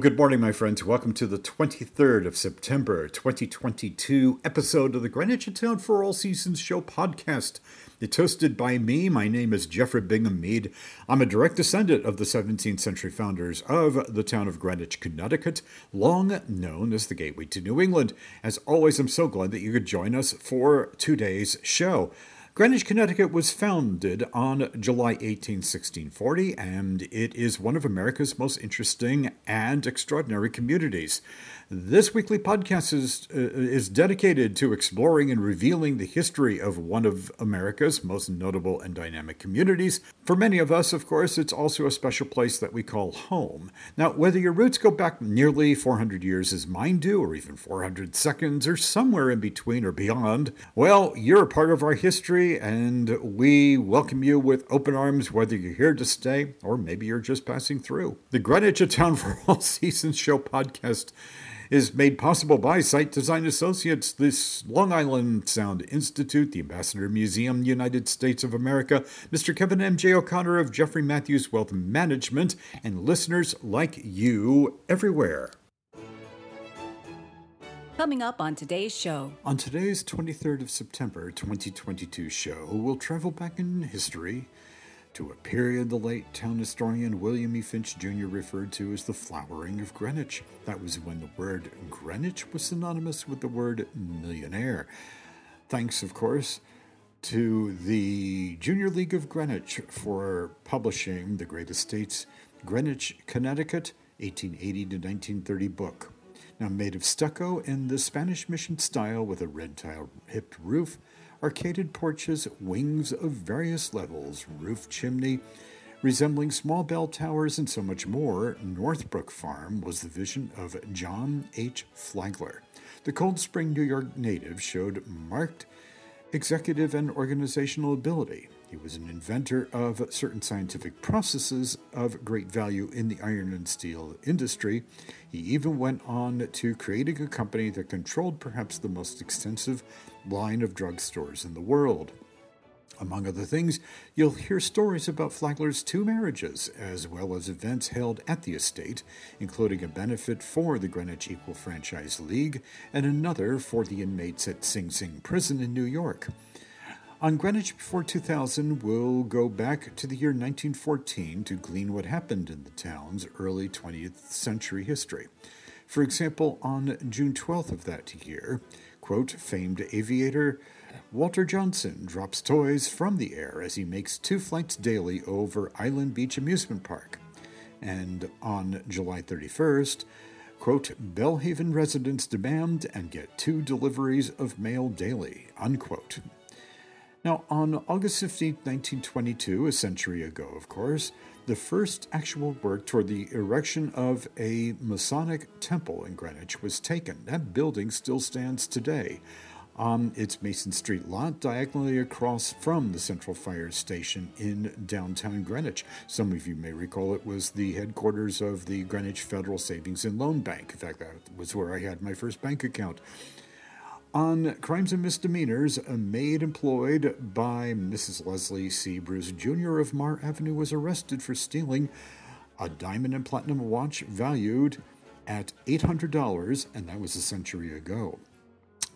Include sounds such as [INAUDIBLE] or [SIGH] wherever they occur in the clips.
Good morning, my friends. Welcome to the 23rd of September, 2022 episode of the Greenwich in Town for All Seasons Show podcast. It's hosted by me. My name is Jeffrey Bingham Mead. I'm a direct descendant of the 17th century founders of the town of Greenwich, Connecticut, long known as the Gateway to New England. As always, I'm so glad that you could join us for today's show. Greenwich, Connecticut was founded on July 18, 1640, and it is one of America's most interesting and extraordinary communities. This weekly podcast is, uh, is dedicated to exploring and revealing the history of one of America's most notable and dynamic communities. For many of us, of course, it's also a special place that we call home. Now, whether your roots go back nearly 400 years as mine do, or even 400 seconds, or somewhere in between or beyond, well, you're a part of our history, and we welcome you with open arms, whether you're here to stay or maybe you're just passing through. The Greenwich A Town for [LAUGHS] All Seasons Show podcast is made possible by Site Design Associates, this Long Island Sound Institute, the Ambassador Museum, United States of America, Mr. Kevin M.J. O'Connor of Jeffrey Matthews Wealth Management, and listeners like you everywhere. Coming up on today's show. On today's 23rd of September 2022 show, we'll travel back in history to a period the late town historian William E. Finch Jr. referred to as the flowering of Greenwich. That was when the word Greenwich was synonymous with the word millionaire. Thanks, of course, to the Junior League of Greenwich for publishing the Great Estates Greenwich, Connecticut, 1880 to 1930 book. Now, made of stucco in the Spanish mission style with a red tile hipped roof, arcaded porches, wings of various levels, roof chimney, resembling small bell towers, and so much more, Northbrook Farm was the vision of John H. Flagler. The Cold Spring, New York native showed marked executive and organizational ability. He was an inventor of certain scientific processes of great value in the iron and steel industry. He even went on to creating a company that controlled perhaps the most extensive line of drugstores in the world. Among other things, you'll hear stories about Flagler's two marriages, as well as events held at the estate, including a benefit for the Greenwich Equal Franchise League and another for the inmates at Sing Sing Prison in New York. On Greenwich Before 2000, we'll go back to the year 1914 to glean what happened in the town's early 20th century history. For example, on June 12th of that year, quote, famed aviator Walter Johnson drops toys from the air as he makes two flights daily over Island Beach Amusement Park. And on July 31st, quote, Belle Haven residents demand and get two deliveries of mail daily, unquote. Now, on August 15, 1922, a century ago, of course, the first actual work toward the erection of a Masonic temple in Greenwich was taken. That building still stands today on its Mason Street lot, diagonally across from the Central Fire Station in downtown Greenwich. Some of you may recall it was the headquarters of the Greenwich Federal Savings and Loan Bank. In fact, that was where I had my first bank account. On crimes and misdemeanors, uh, a maid employed by Mrs. Leslie C. Bruce Jr. of Maher Avenue was arrested for stealing a diamond and platinum watch valued at $800, and that was a century ago.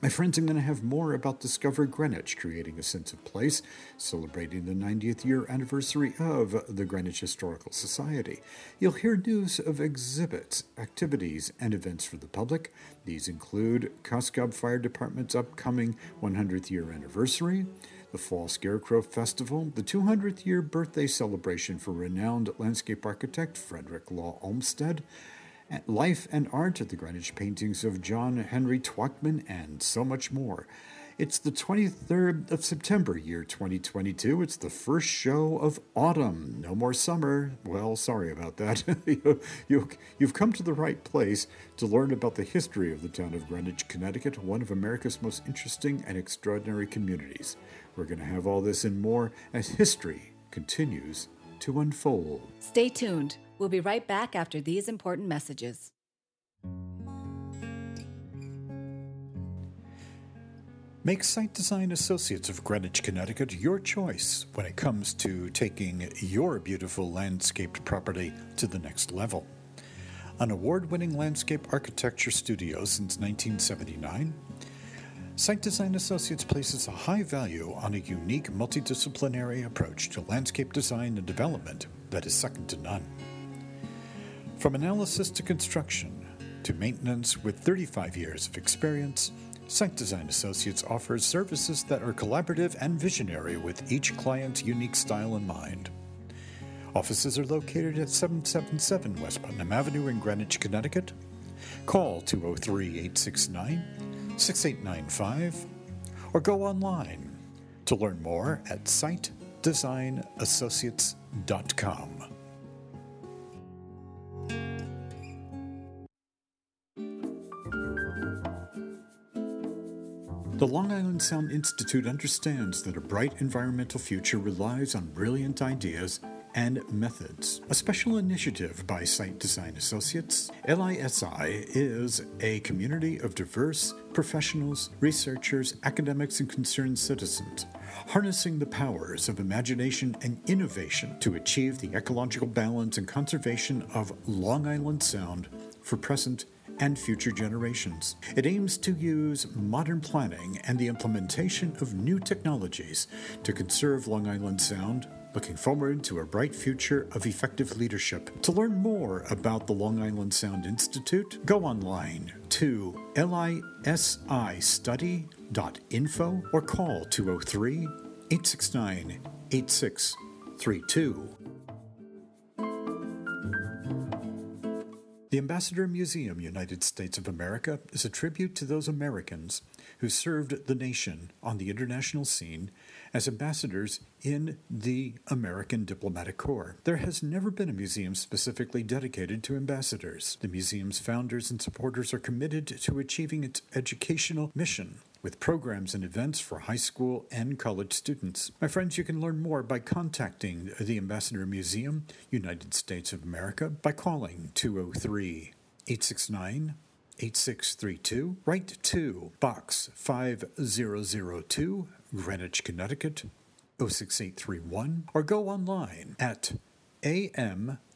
My friends, I'm going to have more about Discover Greenwich, creating a sense of place, celebrating the 90th year anniversary of the Greenwich Historical Society. You'll hear news of exhibits, activities, and events for the public. These include Cos Cob Fire Department's upcoming 100th year anniversary, the Fall Scarecrow Festival, the 200th year birthday celebration for renowned landscape architect Frederick Law Olmsted, Life and Art at the Greenwich Paintings of John Henry Twachtman, and so much more. It's the 23rd of September, year 2022. It's the first show of autumn. No more summer. Well, sorry about that. [LAUGHS] you, have come to the right place to learn about the history of the town of Greenwich, Connecticut, one of America's most interesting and extraordinary communities. We're going to have all this and more as history continues to unfold. Stay tuned. We'll be right back after these important messages. Make Site Design Associates of Greenwich, Connecticut your choice when it comes to taking your beautiful landscaped property to the next level. an award winning landscape architecture studio since 1979, Site Design Associates places a high value on a unique multidisciplinary approach to landscape design and development that is second to none. From analysis to construction to maintenance with 35 years of experience, Site Design Associates offers services that are collaborative and visionary with each client's unique style in mind. Offices are located at 777 West Putnam Avenue in Greenwich, Connecticut. Call 203 869 6895 or go online to learn more at sitedesignassociates.com. The Long Island Sound Institute understands that a bright environmental future relies on brilliant ideas and methods. A special initiative by Site Design Associates, LISI is a community of diverse professionals, researchers, academics, and concerned citizens, harnessing the powers of imagination and innovation to achieve the ecological balance and conservation of Long Island Sound for present and future generations. It aims to use modern planning and the implementation of new technologies to conserve Long Island Sound Looking forward to a bright future of effective leadership. To learn more about the Long Island Sound Institute, go online to lisistudy.info or call 203 869 8632. The Ambassador Museum, United States of America, is a tribute to those Americans who served the nation on the international scene as ambassadors in the American Diplomatic Corps. There has never been a museum specifically dedicated to ambassadors. The museum's founders and supporters are committed to achieving its educational mission with programs and events for high school and college students. My friends, you can learn more by contacting the Ambassador Museum, United States of America, by calling 203 869 8632. Write to Box 5002, Greenwich, Connecticut 06831, or go online at amusa.info.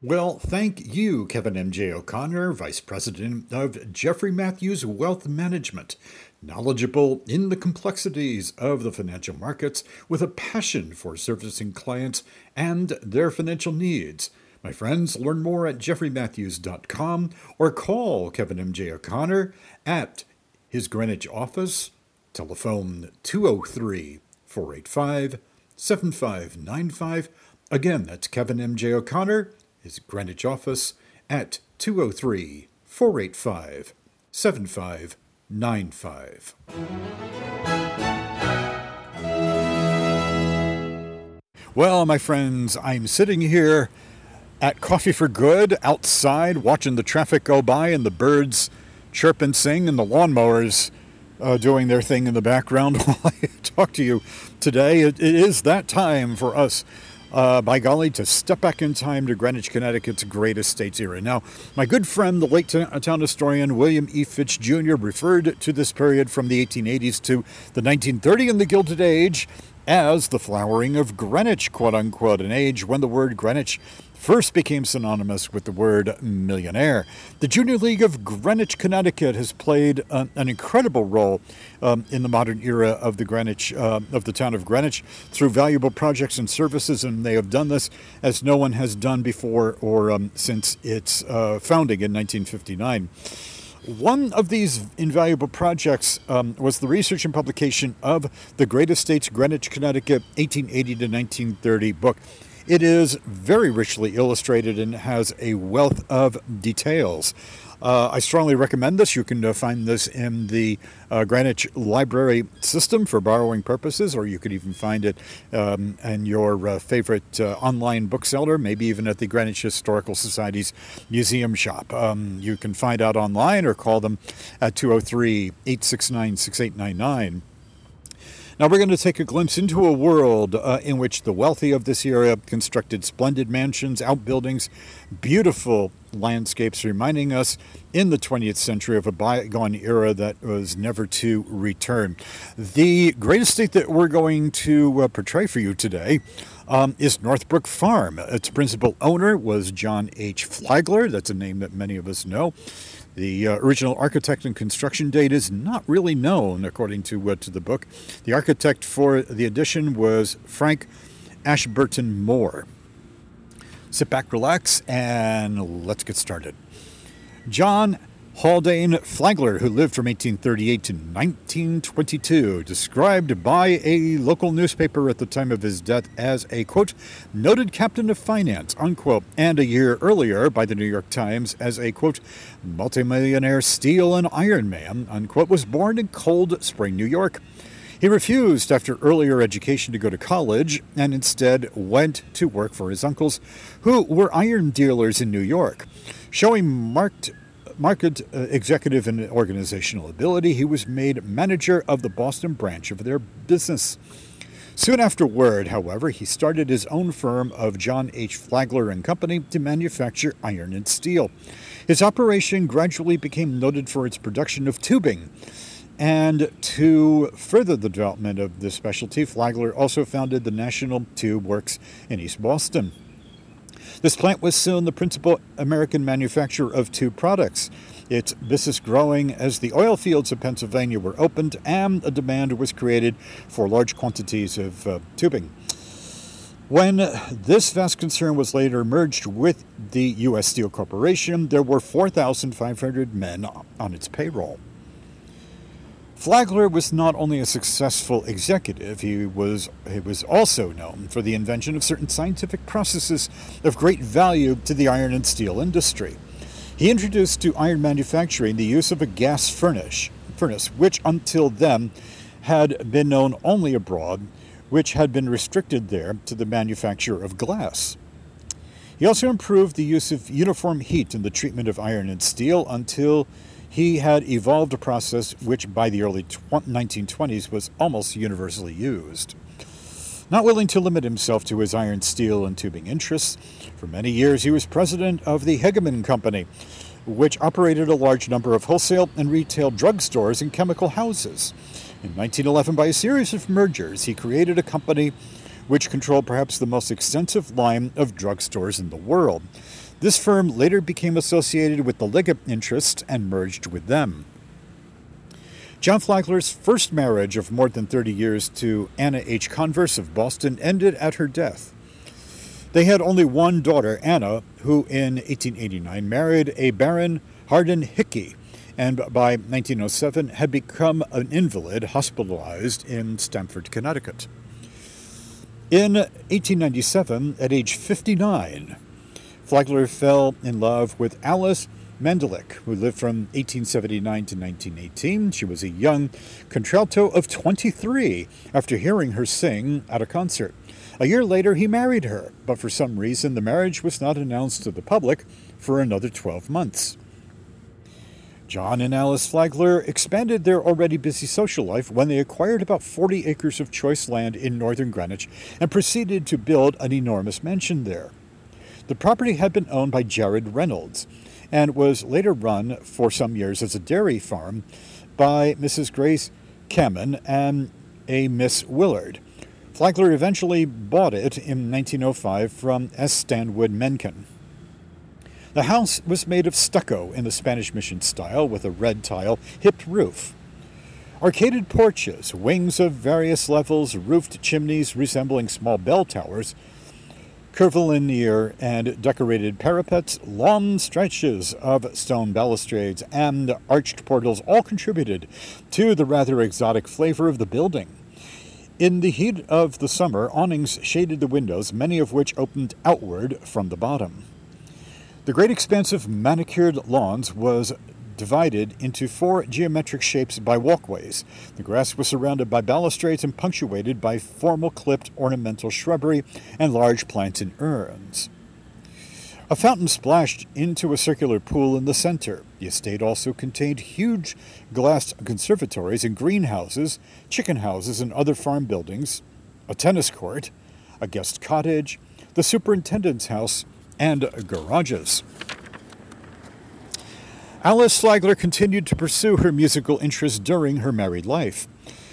Well, thank you, Kevin M.J. O'Connor, Vice President of Jeffrey Matthews Wealth Management, knowledgeable in the complexities of the financial markets with a passion for servicing clients and their financial needs. My friends, learn more at jeffreymatthews.com or call Kevin M.J. O'Connor at his Greenwich office, telephone 203 485 7595. Again, that's Kevin M.J. O'Connor, his Greenwich office, at 203 485 7595. Well, my friends, I'm sitting here at Coffee for Good outside watching the traffic go by and the birds chirp and sing and the lawnmowers uh, doing their thing in the background [LAUGHS] while I talk to you today. it, it is that time for us, uh, by golly, to step back in time to Greenwich, Connecticut's great estates era. Now, my good friend, the late town historian William E. Finch Jr., referred to this period from the 1880s to the 1930 and the Gilded Age as the flowering of Greenwich, quote unquote, an age when the word Greenwich first became synonymous with the word millionaire. The Junior League of Greenwich, Connecticut has played an, an incredible role um, in the modern era of the Greenwich uh, of the town of Greenwich through valuable projects and services, and they have done this as no one has done before or um, since its uh, founding in 1959. One of these invaluable projects um, was the research and publication of the Great Estates Greenwich, Connecticut, 1880 to 1930 book. It is very richly illustrated and has a wealth of details. Uh, I strongly recommend this. You can uh, find this in the uh, Greenwich Library system for borrowing purposes, or you could even find it um, in your uh, favorite uh, online bookseller, maybe even at the Greenwich Historical Society's museum shop. Um, you can find out online or call them at 203 869 6899. Now we're going to take a glimpse into a world uh, in which the wealthy of this era constructed splendid mansions, outbuildings, beautiful landscapes, reminding us in the 20th century of a bygone era that was never to return. The great estate that we're going to uh, portray for you today um, is Northbrook Farm. Its principal owner was John H. Flagler. That's a name that many of us know. The uh, original architect and construction date is not really known, according to, uh, to the book. The architect for the addition was Frank Ashburton Moore. Sit back, relax, and let's get started. John Haldane Flagler, who lived from 1838 to 1922, described by a local newspaper at the time of his death as a, quote, noted captain of finance, unquote, and a year earlier by the New York Times as a, quote, multimillionaire steel and iron man, unquote, was born in Cold Spring, New York. He refused after earlier education to go to college and instead went to work for his uncles, who were iron dealers in New York. Showing marked market uh, executive and organizational ability, he was made manager of the Boston branch of their business. Soon afterward, however, he started his own firm of John H. Flagler and Company to manufacture iron and steel. His operation gradually became noted for its production of tubing. And to further the development of this specialty, Flagler also founded the National Tube Works in East Boston. This plant was soon the principal American manufacturer of tube products. Its business growing as the oil fields of Pennsylvania were opened and a demand was created for large quantities of uh, tubing. When this vast concern was later merged with the U.S. Steel Corporation, there were 4,500 men on its payroll. Flagler was not only a successful executive, he was, he was also known for the invention of certain scientific processes of great value to the iron and steel industry. He introduced to iron manufacturing the use of a gas furnace, furnace which until then had been known only abroad, which had been restricted there to the manufacture of glass. He also improved the use of uniform heat in the treatment of iron and steel until he had evolved a process which by the early 1920s was almost universally used. Not willing to limit himself to his iron, steel, and tubing interests, for many years he was president of the Hegeman Company, which operated a large number of wholesale and retail drugstores and chemical houses. In 1911, by a series of mergers, he created a company which controlled perhaps the most extensive line of drugstores in the world. This firm later became associated with the Liggett interest and merged with them. John Flagler's first marriage of more than 30 years to Anna H. Converse of Boston ended at her death. They had only one daughter, Anna, who in 1889 married a Baron Harden Hickey, and by 1907 had become an invalid hospitalized in Stamford, Connecticut. In 1897, at age 59, Flagler fell in love with Alice Mandelick, who lived from 1879 to 1918. She was a young contralto of 23 after hearing her sing at a concert. A year later, he married her, but for some reason, the marriage was not announced to the public for another 12 months. John and Alice Flagler expanded their already busy social life when they acquired about 40 acres of choice land in northern Greenwich and proceeded to build an enormous mansion there. The property had been owned by Jared Reynolds and was later run for some years as a dairy farm by Mrs. Grace Kamen and a Miss Willard. Flagler eventually bought it in 1905 from S. Stanwood Menken. The house was made of stucco in the Spanish Mission style with a red tile hipped roof. Arcaded porches, wings of various levels, roofed chimneys resembling small bell towers, curvilinear and decorated parapets, long stretches of stone balustrades, and arched portals all contributed to the rather exotic flavor of the building. In the heat of the summer, awnings shaded the windows, many of which opened outward from the bottom. The great expanse of manicured lawns was divided into four geometric shapes by walkways. The grass was surrounded by balustrades and punctuated by formal clipped ornamental shrubbery and large plants in urns. A fountain splashed into a circular pool in the center. The estate also contained huge glass conservatories and greenhouses, chicken houses, and other farm buildings, a tennis court, a guest cottage, the superintendent's house, and garages. Alice Flagler continued to pursue her musical interests during her married life.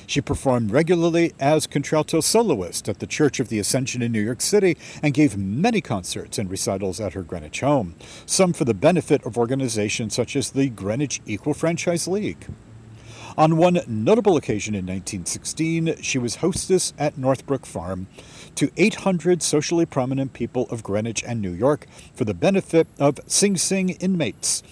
She performed regularly as contralto soloist at the Church of the Ascension in New York City and gave many concerts and recitals at her Greenwich home, some for the benefit of organizations such as the Greenwich Equal Franchise League. On one notable occasion in 1916, she was hostess at Northbrook Farm to 800 socially prominent people of Greenwich and New York for the benefit of Sing Sing inmates.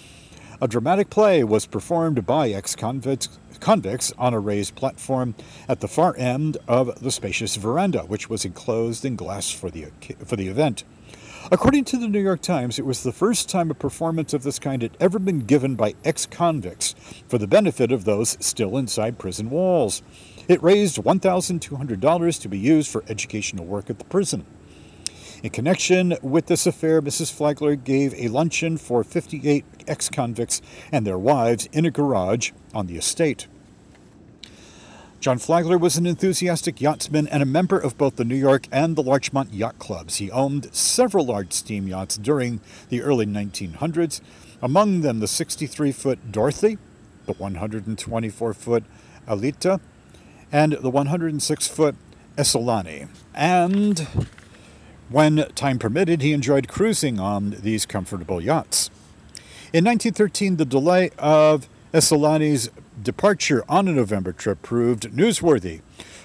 A dramatic play was performed by ex convicts on a raised platform at the far end of the spacious veranda, which was enclosed in glass for the, for the event. According to the New York Times, it was the first time a performance of this kind had ever been given by ex convicts for the benefit of those still inside prison walls. It raised $1,200 to be used for educational work at the prison. In connection with this affair, Mrs. Flagler gave a luncheon for 58 ex convicts and their wives in a garage on the estate. John Flagler was an enthusiastic yachtsman and a member of both the New York and the Larchmont Yacht Clubs. He owned several large steam yachts during the early 1900s, among them the 63 foot Dorothy, the 124 foot Alita, and the 106 foot Esolani. And when time permitted, he enjoyed cruising on these comfortable yachts. In 1913, the delay of Esolani's departure on a November trip proved newsworthy.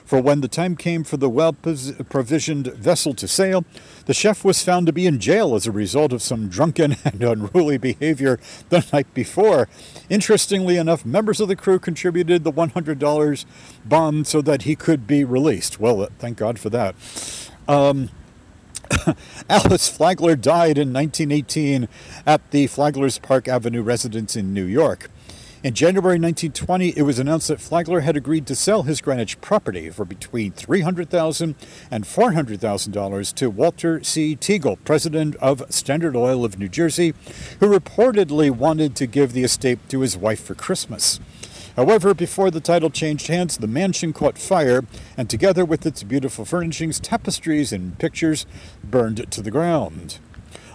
For when the time came for the well provisioned vessel to sail, the chef was found to be in jail as a result of some drunken [LAUGHS] and unruly behavior the night before. Interestingly enough, members of the crew contributed the $100 bond so that he could be released. Well, thank God for that. Um, [COUGHS] Alice Flagler died in 1918 at the Flagler's Park Avenue residence in New York. In January 1920, it was announced that Flagler had agreed to sell his Greenwich property for between $300,000 and $400,000 to Walter C. Teagle, president of Standard Oil of New Jersey, who reportedly wanted to give the estate to his wife for Christmas. However, before the title changed hands, the mansion caught fire, and together with its beautiful furnishings, tapestries, and pictures, burned to the ground.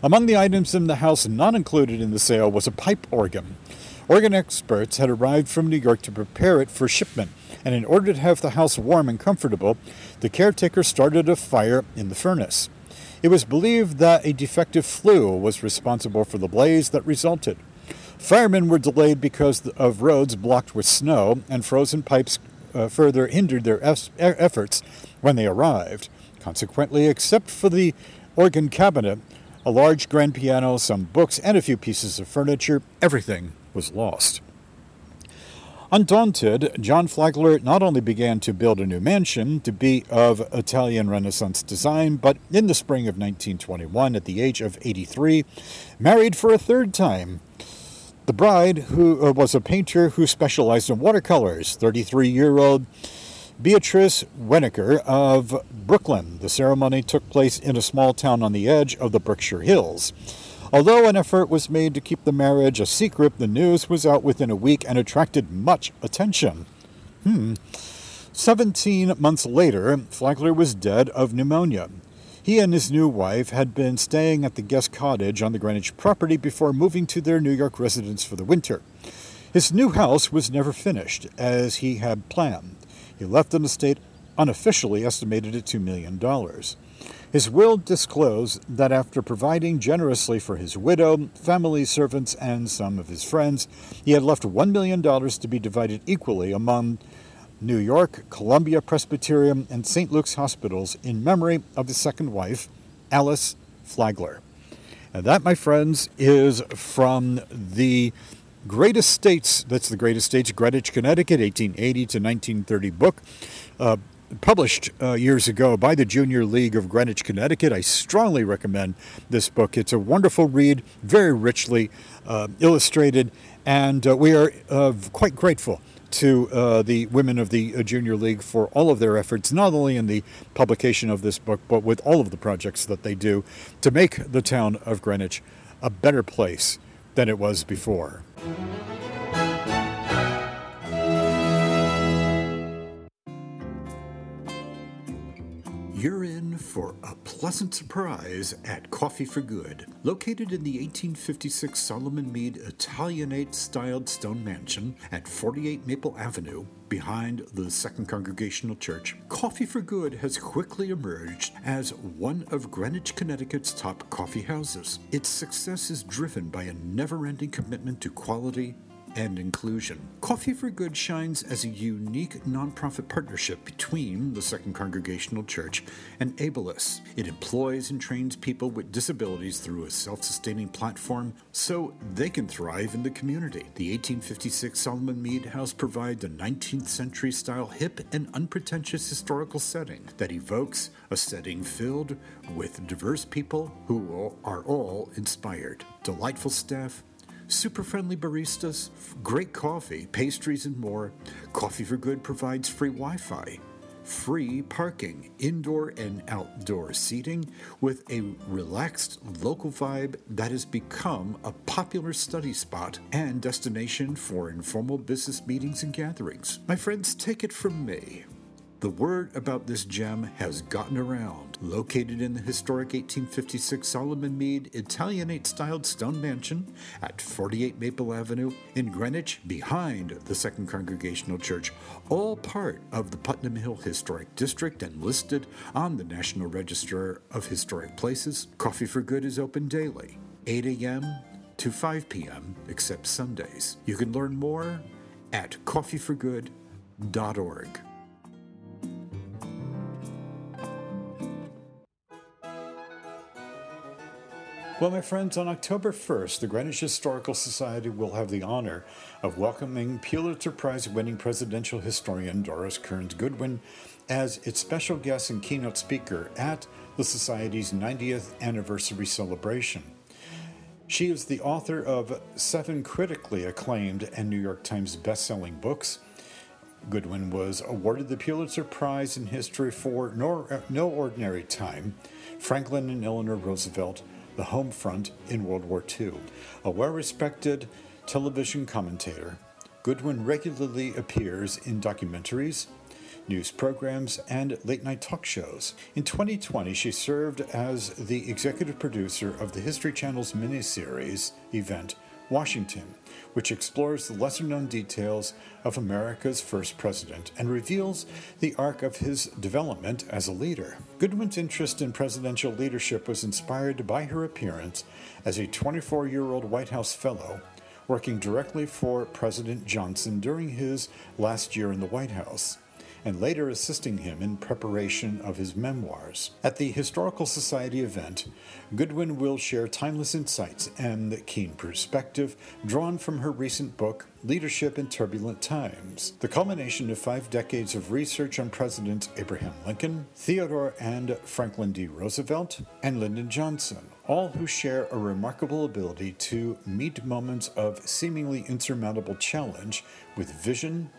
Among the items in the house not included in the sale was a pipe organ. Organ experts had arrived from New York to prepare it for shipment, and in order to have the house warm and comfortable, the caretaker started a fire in the furnace. It was believed that a defective flue was responsible for the blaze that resulted. Firemen were delayed because of roads blocked with snow, and frozen pipes uh, further hindered their efforts when they arrived. Consequently, except for the organ cabinet, a large grand piano, some books, and a few pieces of furniture, everything was lost. Undaunted, John Flagler not only began to build a new mansion to be of Italian Renaissance design, but in the spring of 1921, at the age of 83, married for a third time. The bride, who was a painter who specialized in watercolors, 33 year old Beatrice Weniker of Brooklyn. The ceremony took place in a small town on the edge of the Berkshire Hills. Although an effort was made to keep the marriage a secret, the news was out within a week and attracted much attention. Hmm. Seventeen months later, Flagler was dead of pneumonia. He and his new wife had been staying at the guest cottage on the Greenwich property before moving to their New York residence for the winter. His new house was never finished, as he had planned. He left an estate unofficially estimated at $2 million. His will disclosed that after providing generously for his widow, family, servants, and some of his friends, he had left $1 million to be divided equally among New York, Columbia Presbyterian, and St. Luke's hospitals in memory of his second wife, Alice Flagler. And that, my friends, is from the Great Estates, that's the Great Estates, Greenwich, Connecticut, 1880 to 1930 book. Uh, published uh, years ago by the Junior League of Greenwich, Connecticut. I strongly recommend this book. It's a wonderful read, very richly uh, illustrated, and uh, we are uh, quite grateful to uh, the women of the uh, Junior League for all of their efforts, not only in the publication of this book, but with all of the projects that they do to make the town of Greenwich a better place than it was before. You're in for a pleasant surprise at Coffee for Good. Located in the 1856 Solomon Mead Italianate styled stone mansion at 48 Maple Avenue, behind the Second Congregational Church, Coffee for Good has quickly emerged as one of Greenwich, Connecticut's top coffee houses. Its success is driven by a never ending commitment to quality and inclusion. Coffee for Good shines as a unique nonprofit partnership between the Second Congregational Church and Abilis. It employs and trains people with disabilities through a self sustaining platform so they can thrive in the community. The 1856 Solomon Mead House provides a 19th century style hip and unpretentious historical setting that evokes a setting filled with diverse people who are all inspired. Delightful staff, super friendly baristas, great coffee, pastries, and more. Coffee for Good provides free Wi Fi, free parking, indoor and outdoor seating, with a relaxed local vibe that has become a popular study spot and destination for informal business meetings and gatherings. My friends, take it from me. The word about this gem has gotten around. Located in the historic 1856 Solomon Mead Italianate styled stone mansion at 48 Maple Avenue in Greenwich, behind the Second Congregational Church, all part of the Putnam Hill Historic District and listed on the National Register of Historic Places. Coffee for Good is open daily, 8 a.m. to 5 p.m., except Sundays. You can learn more at coffeeforgood.org. Well, my friends, on October 1st, the Greenwich Historical Society will have the honor of welcoming Pulitzer Prize winning presidential historian Doris Kearns Goodwin as its special guest and keynote speaker at the Society's 90th anniversary celebration. She is the author of seven critically acclaimed and New York Times bestselling books. Goodwin was awarded the Pulitzer Prize in History for No, uh, no Ordinary Time, Franklin and Eleanor Roosevelt, the home front in World War II. A well respected television commentator, Goodwin regularly appears in documentaries, news programs, and late night talk shows. In 2020, she served as the executive producer of the History Channel's miniseries event Washington, which explores the lesser known details of America's first president and reveals the arc of his development as a leader. Goodwin's interest in presidential leadership was inspired by her appearance as a 24 year old White House fellow working directly for President Johnson during his last year in the White House and later assisting him in preparation of his memoirs. At the Historical Society event, Goodwin will share timeless insights and keen perspective drawn from her recent book, Leadership in Turbulent Times, the culmination of five decades of research on Presidents Abraham Lincoln, Theodore and Franklin D. Roosevelt, and Lyndon Johnson, all who share a remarkable ability to meet moments of seemingly insurmountable challenge with vision,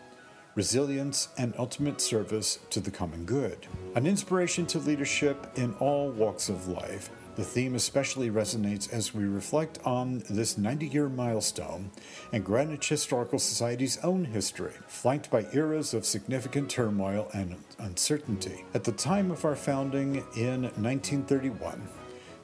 resilience, and ultimate service to the common good. An inspiration to leadership in all walks of life. The theme especially resonates as we reflect on this 90 year milestone and Greenwich Historical Society's own history, flanked by eras of significant turmoil and uncertainty. At the time of our founding in 1931,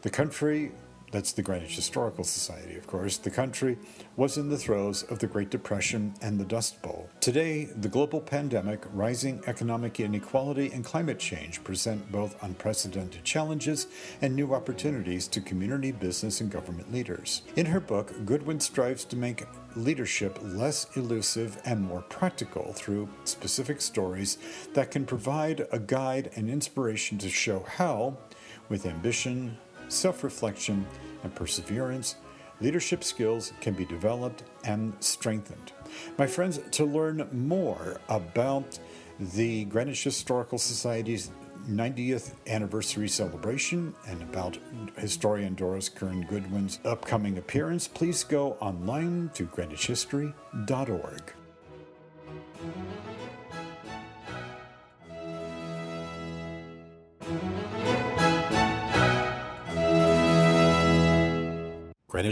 the country that's the Greenwich Historical Society, of course. The country was in the throes of the Great Depression and the Dust Bowl. Today, the global pandemic, rising economic inequality, and climate change present both unprecedented challenges and new opportunities to community, business, and government leaders. In her book, Goodwin strives to make leadership less elusive and more practical through specific stories that can provide a guide and inspiration to show how, with ambition, self reflection, and perseverance, leadership skills can be developed and strengthened. My friends, to learn more about the Greenwich Historical Society's 90th anniversary celebration and about historian Doris Kearns Goodwin's upcoming appearance, please go online to greenwichhistory.org.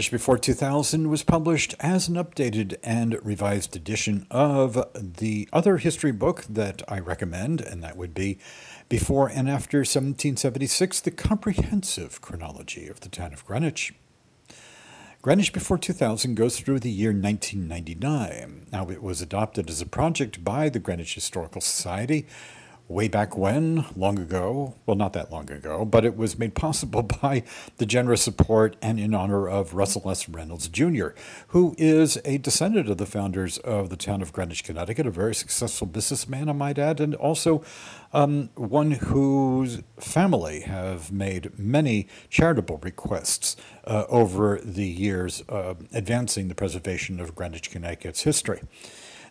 Greenwich Before 2000 was published as an updated and revised edition of the other history book that I recommend, and that would be Before and After 1776 The Comprehensive Chronology of the Town of Greenwich. Greenwich Before 2000 goes through the year 1999. Now, it was adopted as a project by the Greenwich Historical Society way back when, long ago, well, not that long ago, but it was made possible [LAUGHS] by the generous support and in honor of Russell S. Reynolds Jr., who is a descendant of the founders of the town of Greenwich, Connecticut, a very successful businessman, I might add, and also um, one whose family have made many charitable requests uh, over the years, uh, advancing the preservation of Greenwich, Connecticut's history.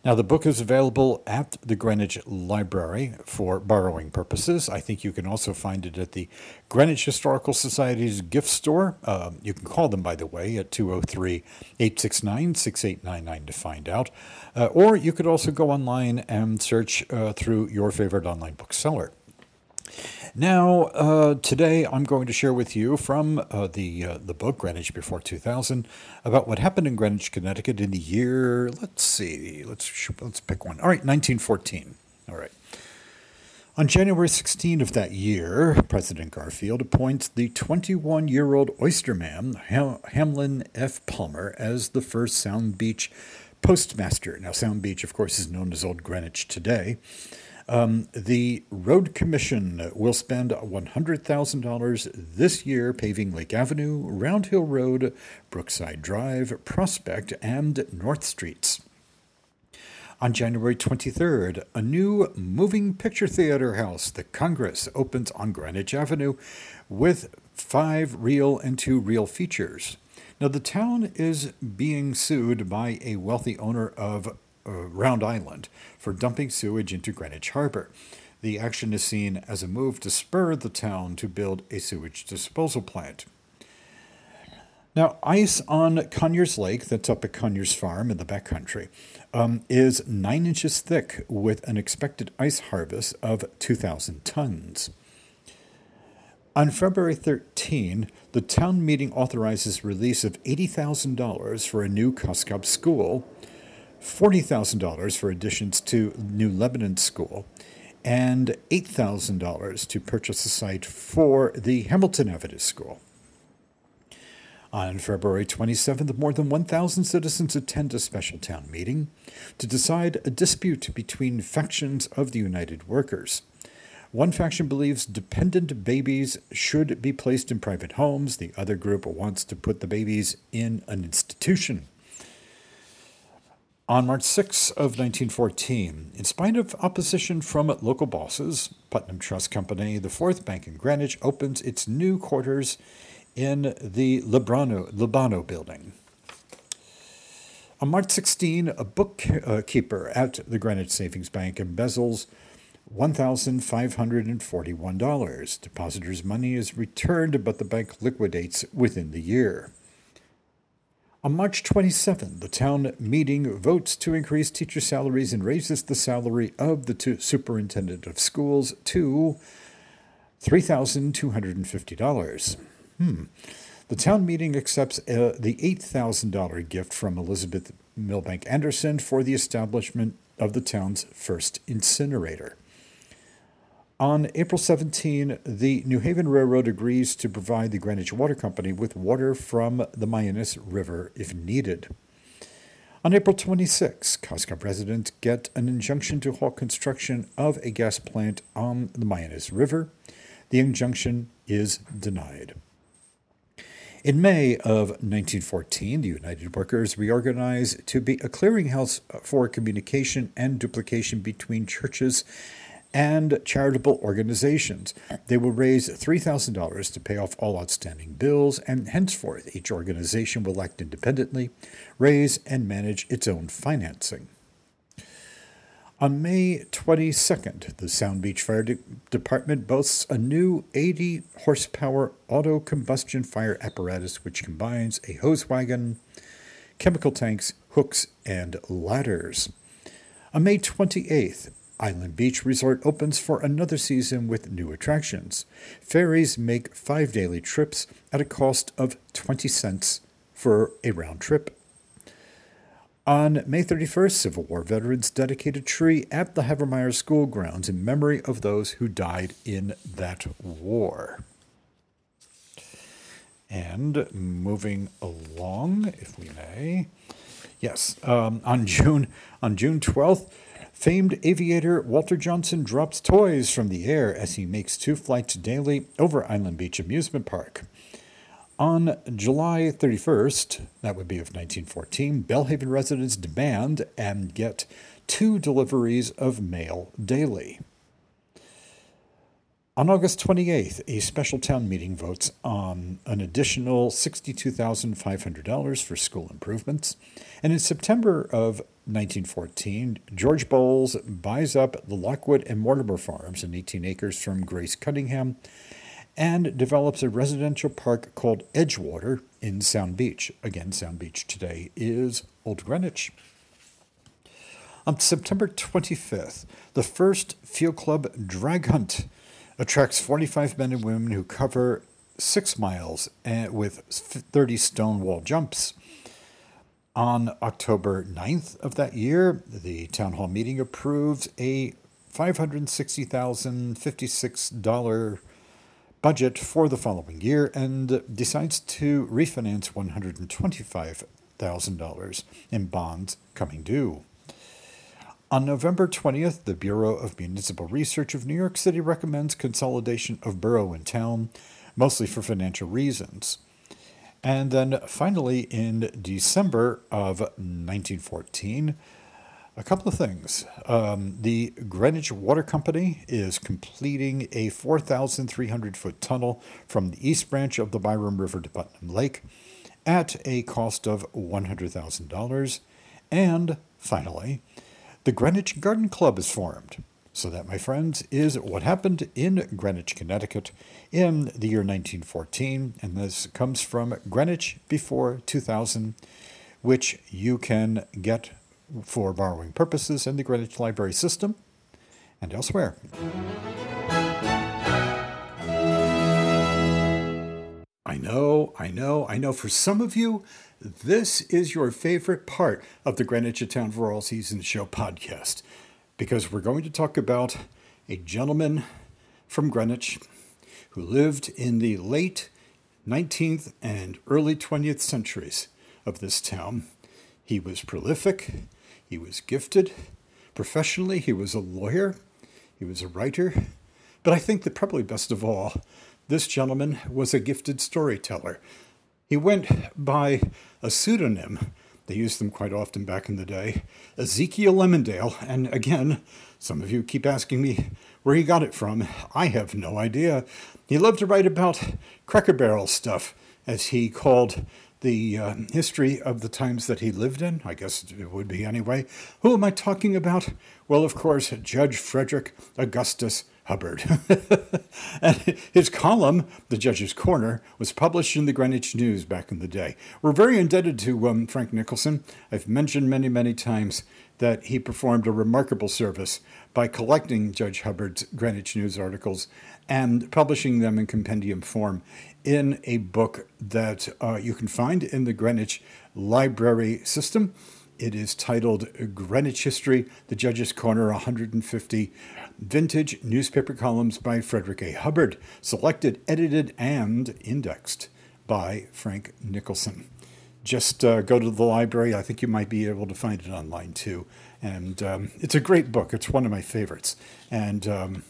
Now, the book is available at the Greenwich Library for borrowing purposes. I think you can also find it at the Greenwich Historical Society's gift store. Uh, you can call them, by the way, at 203 869 6899 to find out. Uh, or you could also go online and search uh, through your favorite online bookseller. Now, uh, today I'm going to share with you from uh, the uh, the book Greenwich Before 2000 about what happened in Greenwich, Connecticut in the year. Let's see. Let's let's pick one. All right, 1914. All right. On January 16 of that year, President Garfield appoints the 21 year old oysterman Ham- Hamlin F. Palmer as the first Sound Beach postmaster. Now, Sound Beach, of course, is known as Old Greenwich today. Um, the Road Commission will spend $100,000 this year paving Lake Avenue, Round Hill Road, Brookside Drive, Prospect, and North Streets. On January 23rd, a new moving picture theater house, the Congress, opens on Greenwich Avenue with five reel and two reel features. Now, the town is being sued by a wealthy owner of uh, Round Island for dumping sewage into Greenwich Harbor. The action is seen as a move to spur the town to build a sewage disposal plant. Now, ice on Conyers Lake, that's up at Conyers Farm in the backcountry, um, is nine inches thick with an expected ice harvest of 2,000 tons. On February 13, the town meeting authorizes release of $80,000 for a new Cos Cob school $40,000 for additions to New Lebanon School, and $8,000 to purchase a site for the Hamilton Avenue School. On February 27th, more than 1,000 citizens attend a special town meeting to decide a dispute between factions of the United Workers. One faction believes dependent babies should be placed in private homes. The other group wants to put the babies in an institution. On March 6 of 1914, in spite of opposition from local bosses, Putnam Trust Company, the fourth bank in Greenwich, opens its new quarters in the Libano building. On March 16, a bookkeeper at the Greenwich Savings Bank embezzles $1,541. Depositors' money is returned, but the bank liquidates within the year. On March 27, the town meeting votes to increase teacher salaries and raises the salary of the superintendent of schools to $3,250. Hmm. The town meeting accepts uh, the $8,000 gift from Elizabeth Milbank Anderson for the establishment of the town's first incinerator. On April 17, the New Haven Railroad agrees to provide the Greenwich Water Company with water from the Mianus River if needed. On April 26, Cos Cob residents get an injunction to halt construction of a gas plant on the Mianus River. The injunction is denied. In May of 1914, the United Workers reorganized to be a clearinghouse for communication and duplication between churches and charitable organizations. They will raise $3,000 to pay off all outstanding bills, and henceforth each organization will act independently, raise and manage its own financing. On May 22nd, the Sound Beach Fire De- Department boasts a new 80 horsepower auto combustion fire apparatus which combines a hose wagon, chemical tanks, hooks, and ladders. On May 28th, Island Beach Resort opens for another season with new attractions. Ferries make five daily trips at a cost of 20 cents for a round trip. On May 31st, Civil War veterans dedicate a tree at the Havemeyer School grounds in memory of those who died in that war. And moving along, if we may, yes, um, on June on June 12th, famed aviator Walter Johnson drops toys from the air as he makes two flights daily over Island Beach Amusement Park. On July 31st, that would be of 1914, Belle Haven residents demand and get two deliveries of mail daily. On August 28th, a special town meeting votes on an additional $62,500 for school improvements. And in September of 1914, George Bowles buys up the Lockwood and Mortimer farms in 18 acres from Grace Cunningham and develops a residential park called Edgewater in Sound Beach. Again, Sound Beach today is Old Greenwich. On September 25th, the first Field Club drag hunt attracts 45 men and women who cover six miles eh, with 30 stone wall jumps. On October 9th of that year, the town hall meeting approves a $560,056 budget for the following year and decides to refinance $125,000 in bonds coming due. On November 20th, the Bureau of Municipal Research of New York City recommends consolidation of borough and town, mostly for financial reasons. And then finally, in December of 1914, a couple of things. Um, the Greenwich Water Company is completing a 4,300 foot tunnel from the east branch of the Byram River to Putnam Lake at a cost of $100,000. And finally, the Greenwich Garden Club is formed. So, that, my friends, is what happened in Greenwich, Connecticut in the year 1914. And this comes from Greenwich before 2000, which you can get for borrowing purposes in the Greenwich Library System and elsewhere. I know, I know, I know for some of you, this is your favorite part of the Greenwich Town for All Seasons Show podcast because we're going to talk about a gentleman from Greenwich who lived in the late 19th and early 20th centuries of this town. He was prolific, he was gifted. Professionally, he was a lawyer, he was a writer, but I think that probably best of all, this gentleman was a gifted storyteller. He went by a pseudonym. They used them quite often back in the day, Ezekiel Lemondale. And again, some of you keep asking me where he got it from. I have no idea. He loved to write about cracker barrel stuff, as he called the uh, history of the times that he lived in. I guess it would be anyway. Who am I talking about? Well, of course, Judge Frederick Augustus Hubbard. [LAUGHS] and his column, The Judge's Corner, was published in the Greenwich News back in the day. We're very indebted to um, Frank Nicholson. I've mentioned many, many times that he performed a remarkable service by collecting Judge Hubbard's Greenwich News articles and publishing them in compendium form in a book that uh, you can find in the Greenwich Library System. It is titled Greenwich History, The Judge's Corner 150 Vintage Newspaper Columns by Frederick A. Hubbard, selected, edited, and indexed by Frank Nicholson. Just uh, go to the library. I think you might be able to find it online too. And um, it's a great book. It's one of my favorites. And um,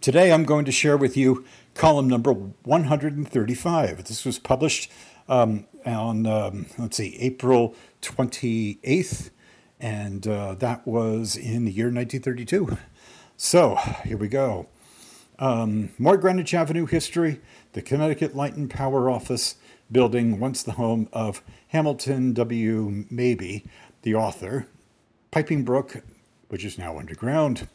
today I'm going to share with you column number 135. This was published um, on, um, let's see, April 28th, and uh, that was in the year 1932. So here we go. Um, more Greenwich Avenue history. The Connecticut Light and Power Office building, once the home of Hamilton W. Mabie, the author. Piping Brook, which is now underground.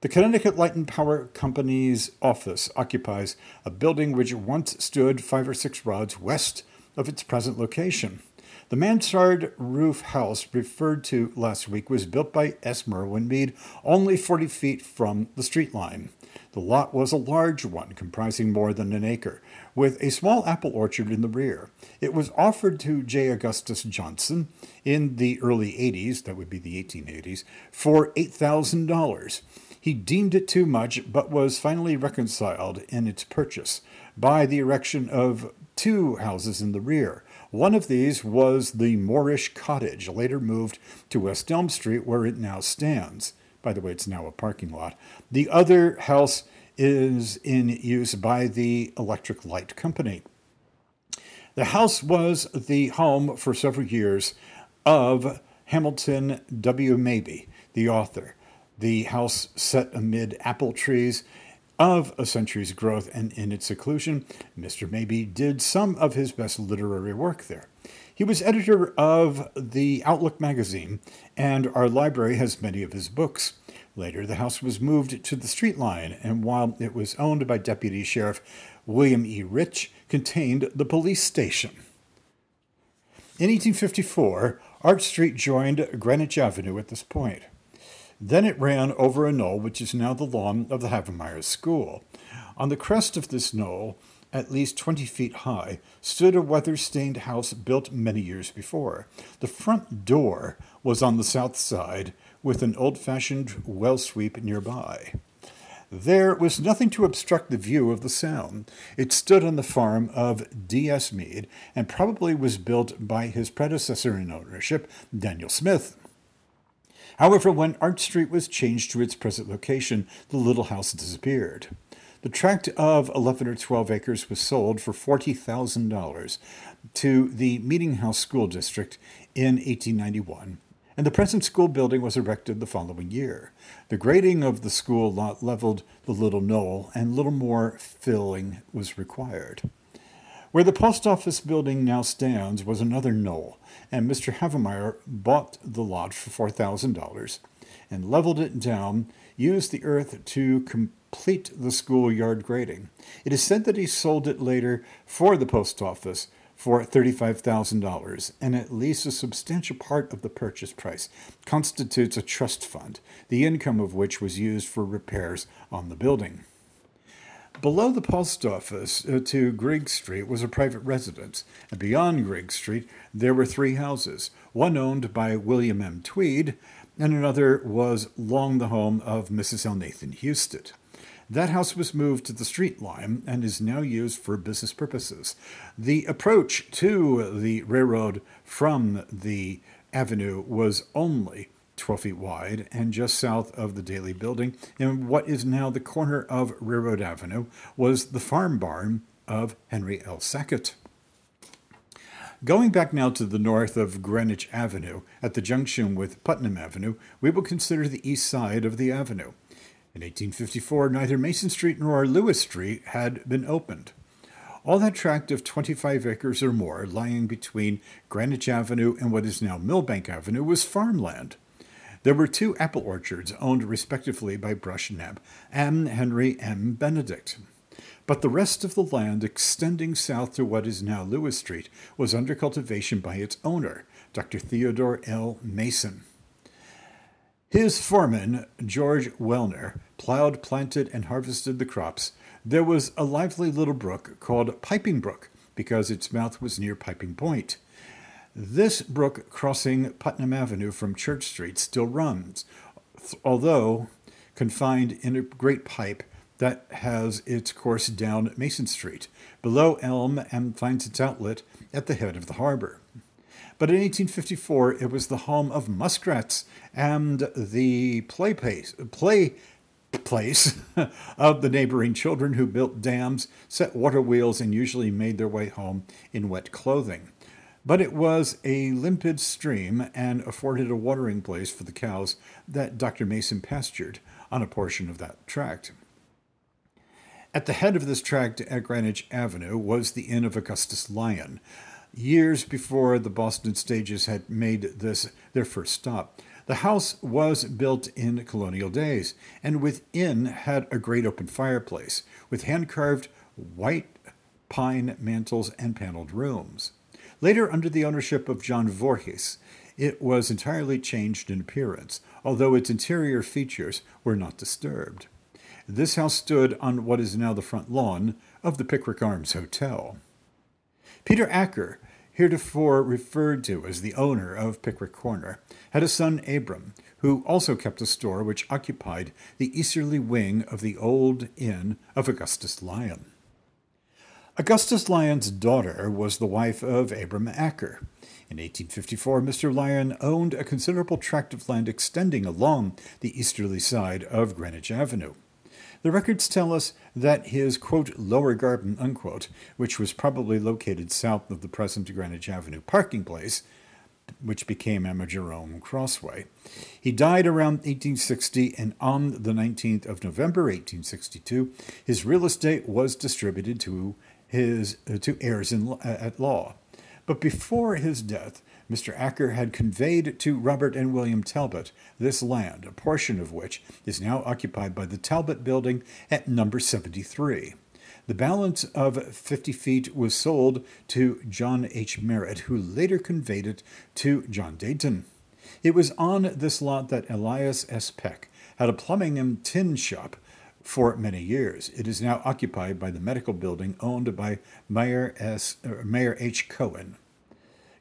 The Connecticut Light and Power Company's office occupies a building which once stood five or six rods west of its present location. The mansard roof house referred to last week was built by S. Merwin Mead only 40 feet from the street line. The lot was a large one, comprising more than an acre, with a small apple orchard in the rear. It was offered to J. Augustus Johnson in the early 80s, that would be the 1880s, for $8,000. He deemed it too much, but was finally reconciled in its purchase by the erection of two houses in the rear. One of these was the Moorish Cottage, later moved to West Elm Street, where it now stands. By the way, it's now a parking lot. The other house is in use by the Electric Light Company. The house was the home for several years of Hamilton W. Mabie, the author. The house set amid apple trees of a century's growth and in its seclusion, Mr. Mabie did some of his best literary work there. He was editor of the Outlook magazine, and our library has many of his books. Later, the house was moved to the street line, and while it was owned by Deputy Sheriff William E. Rich, contained the police station. In 1854, Arch Street joined Greenwich Avenue at this point. Then it ran over a knoll which is now the lawn of the Havemeyer School. On the crest of this knoll, at least 20 feet high, stood a weather stained house built many years before. The front door was on the south side, with an old fashioned well sweep nearby. There was nothing to obstruct the view of the sound. It stood on the farm of D.S. Mead and probably was built by his predecessor in ownership, Daniel Smith. However, when Arch Street was changed to its present location, the little house disappeared. The tract of 11 or 12 acres was sold for $40,000 to the Meeting House School District in 1891, and the present school building was erected the following year. The grading of the school lot leveled the little knoll, and little more filling was required. Where the post office building now stands was another knoll, and Mr. Havemeyer bought the lot for $4,000 and leveled it down, used the earth to complete the schoolyard grading. It is said that he sold it later for the post office for $35,000, and at least a substantial part of the purchase price constitutes a trust fund, the income of which was used for repairs on the building. Below the post office uh, to Grigg Street was a private residence, and beyond Grigg Street there were three houses, one owned by William M. Tweed, and another was long the home of Mrs. Elnathan Husted. That house was moved to the street line and is now used for business purposes. The approach to the railroad from the avenue was only 12 feet wide and just south of the Daily Building, in what is now the corner of Railroad Avenue, was the farm barn of Henry L. Sackett. Going back now to the north of Greenwich Avenue, at the junction with Putnam Avenue, we will consider the east side of the avenue. In 1854, neither Mason Street nor Lewis Street had been opened. All that tract of 25 acres or more lying between Greenwich Avenue and what is now Millbank Avenue was farmland. There were two apple orchards owned respectively by Brush Knapp and Henry M. Benedict. But the rest of the land extending south to what is now Lewis Street was under cultivation by its owner, Dr. Theodore L. Mason. His foreman, George Wellner, plowed, planted, and harvested the crops. There was a lively little brook called Piping Brook because its mouth was near Piping Point. This brook crossing Putnam Avenue from Church Street still runs, although confined in a great pipe that has its course down Mason Street, below Elm, and finds its outlet at the head of the harbor. But in 1854, it was the home of muskrats and the play place, play place [LAUGHS] of the neighboring children who built dams, set water wheels, and usually made their way home in wet clothing. But it was a limpid stream and afforded a watering place for the cows that Dr. Mason pastured on a portion of that tract. At the head of this tract at Greenwich Avenue was the Inn of Augustus Lyon. Years before the Boston stages had made this their first stop, the house was built in colonial days, and within had a great open fireplace with hand carved white pine mantels and paneled rooms. Later, under the ownership of John Voorhees, it was entirely changed in appearance, although its interior features were not disturbed. This house stood on what is now the front lawn of the Pickwick Arms Hotel. Peter Acker, heretofore referred to as the owner of Pickwick Corner, had a son Abram, who also kept a store which occupied the easterly wing of the old inn of Augustus Lyon. Augustus Lyon's daughter was the wife of Abram Acker. In 1854, Mr. Lyon owned a considerable tract of land extending along the easterly side of Greenwich Avenue. The records tell us that his, quote, lower garden, unquote, which was probably located south of the present Greenwich Avenue parking place, which became Emma Jerome Crossway. He died around 1860, and on the 19th of November 1862, his real estate was distributed to his uh, to heirs in, uh, at law. But before his death, Mr. Acker had conveyed to Robert and William Talbot this land, a portion of which is now occupied by the Talbot Building at number 73. The balance of 50 feet was sold to John H. Merritt, who later conveyed it to John Dayton. It was on this lot that Elias S. Peck had a plumbing and tin shop for many years. It is now occupied by the medical building owned by Mayor, S, uh, Mayor H. Cohen.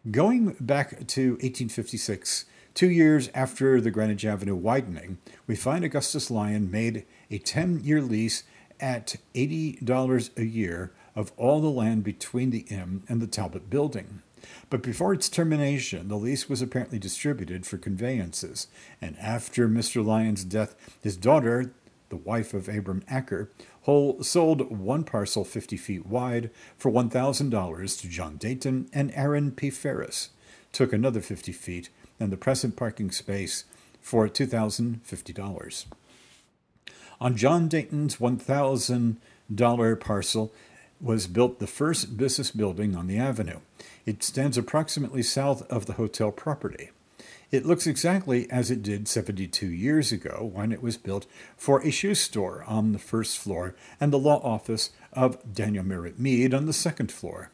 Going back to 1856, two years after the Greenwich Avenue widening, we find Augustus Lyon made a 10 year lease at $80 a year of all the land between the inn and the Talbot building. But before its termination, the lease was apparently distributed for conveyances, and after Mr. Lyon's death, his daughter, the wife of Abram Acker, sold one parcel 50 feet wide for $1,000 to John Dayton and Aaron P. Ferris, took another 50 feet and the present parking space for $2,050. On John Dayton's $1,000 parcel was built the first business building on the avenue. It stands approximately south of the hotel property. It looks exactly as it did 72 years ago when it was built for a shoe store on the first floor and the law office of Daniel Merritt Mead on the second floor.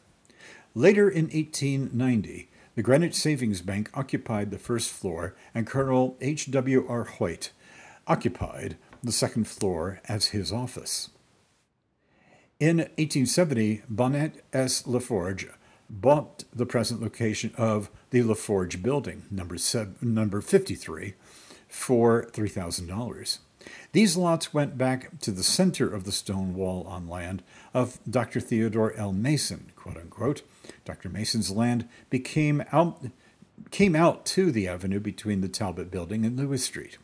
Later in 1890, the Greenwich Savings Bank occupied the first floor, and Colonel H. W. R. Hoyt occupied the second floor as his office. In 1870, Bonnet S. LaForge bought the present location of the LaForge building, number, seven, number 53, for $3,000. These lots went back to the center of the stone wall on land of Dr. Theodore L. Mason, quote unquote. Dr. Mason's land became out, came out to the avenue between the Talbot building and Lewis Street.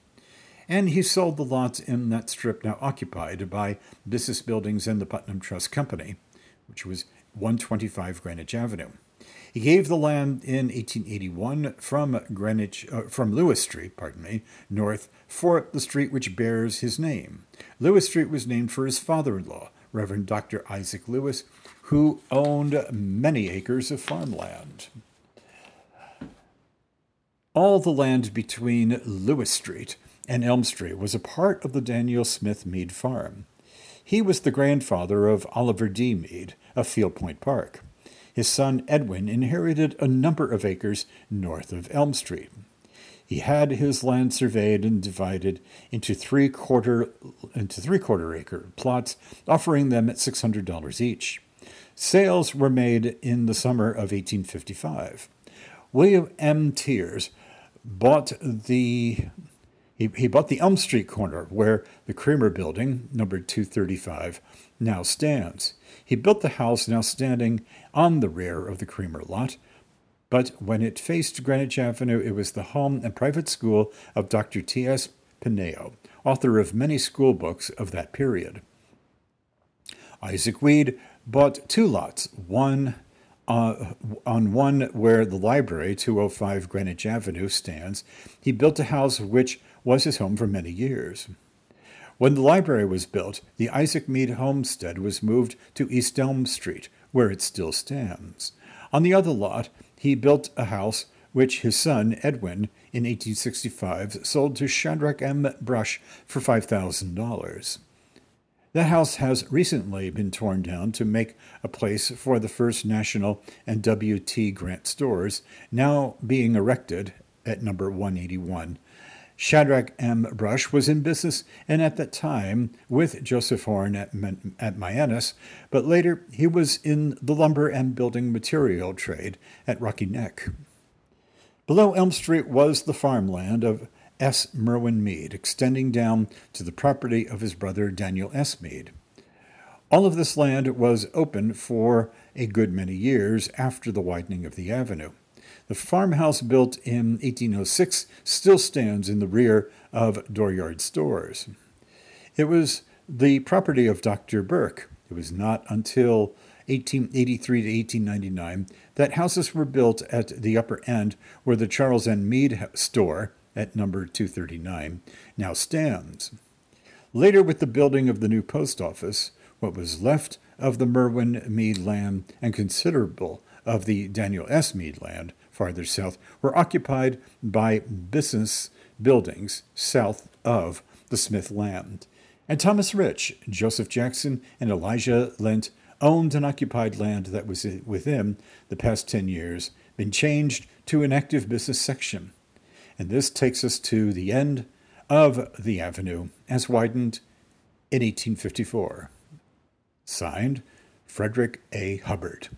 And he sold the lots in that strip now occupied by Business Buildings and the Putnam Trust Company, which was 125 Greenwich Avenue. He gave the land in 1881 from Greenwich, uh, from Lewis Street, pardon me, north for the street which bears his name. Lewis Street was named for his father-in-law, Reverend Dr. Isaac Lewis, who owned many acres of farmland. All the land between Lewis Street and Elm Street was a part of the Daniel Smith Mead farm. He was the grandfather of Oliver D. Mead of Field Point Park. His son Edwin inherited a number of acres north of Elm Street. He had his land surveyed and divided into three quarter into three quarter acre plots, offering them at six hundred dollars each. Sales were made in the summer of 1855. William M. Tears bought the he, he bought the Elm Street corner where the Creamer building, number 235, now stands. He built the house now standing on the rear of the Creamer lot, but when it faced Greenwich Avenue, it was the home and private school of Dr. T.S. Pineo, author of many school books of that period. Isaac Weed bought two lots, one uh, on one where the library, 205 Greenwich Avenue, stands. He built a house which was his home for many years. When the library was built, the Isaac Mead homestead was moved to East Elm Street, where it still stands. On the other lot, he built a house which his son, Edwin, in 1865 sold to Shadrach M. Brush for $5,000. The house has recently been torn down to make a place for the first National and WT Grant stores, now being erected at number 181. Shadrach M. Brush was in business and at that time with Joseph Horn at, at Mianus, but later he was in the lumber and building material trade at Rocky Neck. Below Elm Street was the farmland of S. Merwin Mead, extending down to the property of his brother Daniel S. Mead. All of this land was open for a good many years after the widening of the avenue. The farmhouse built in 1806 still stands in the rear of Dooryard Stores. It was the property of Dr. Burke. It was not until 1883 to 1899 that houses were built at the upper end where the Charles N. Mead store at number 239 now stands. Later, with the building of the new post office, what was left of the Merwin Mead land and considerable of the Daniel S. Mead land farther south were occupied by business buildings south of the Smith land. And Thomas Rich, Joseph Jackson, and Elijah Lent owned and occupied land that was within the past 10 years been changed to an active business section. And this takes us to the end of the avenue as widened in 1854. Signed, Frederick A. Hubbard.